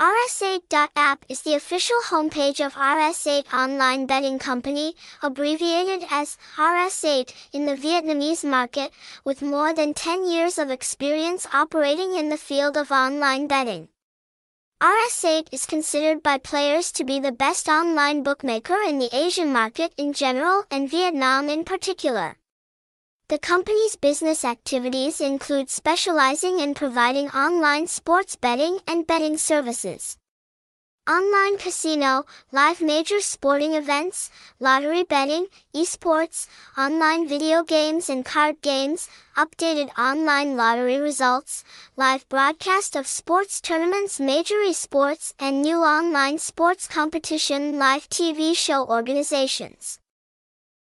RS8.app is the official homepage of RS8 Online Betting Company, abbreviated as RS8, in the Vietnamese market, with more than 10 years of experience operating in the field of online betting. RS8 is considered by players to be the best online bookmaker in the Asian market in general and Vietnam in particular. The company's business activities include specializing in providing online sports betting and betting services. Online casino, live major sporting events, lottery betting, esports, online video games and card games, updated online lottery results, live broadcast of sports tournaments, major esports, and new online sports competition live TV show organizations.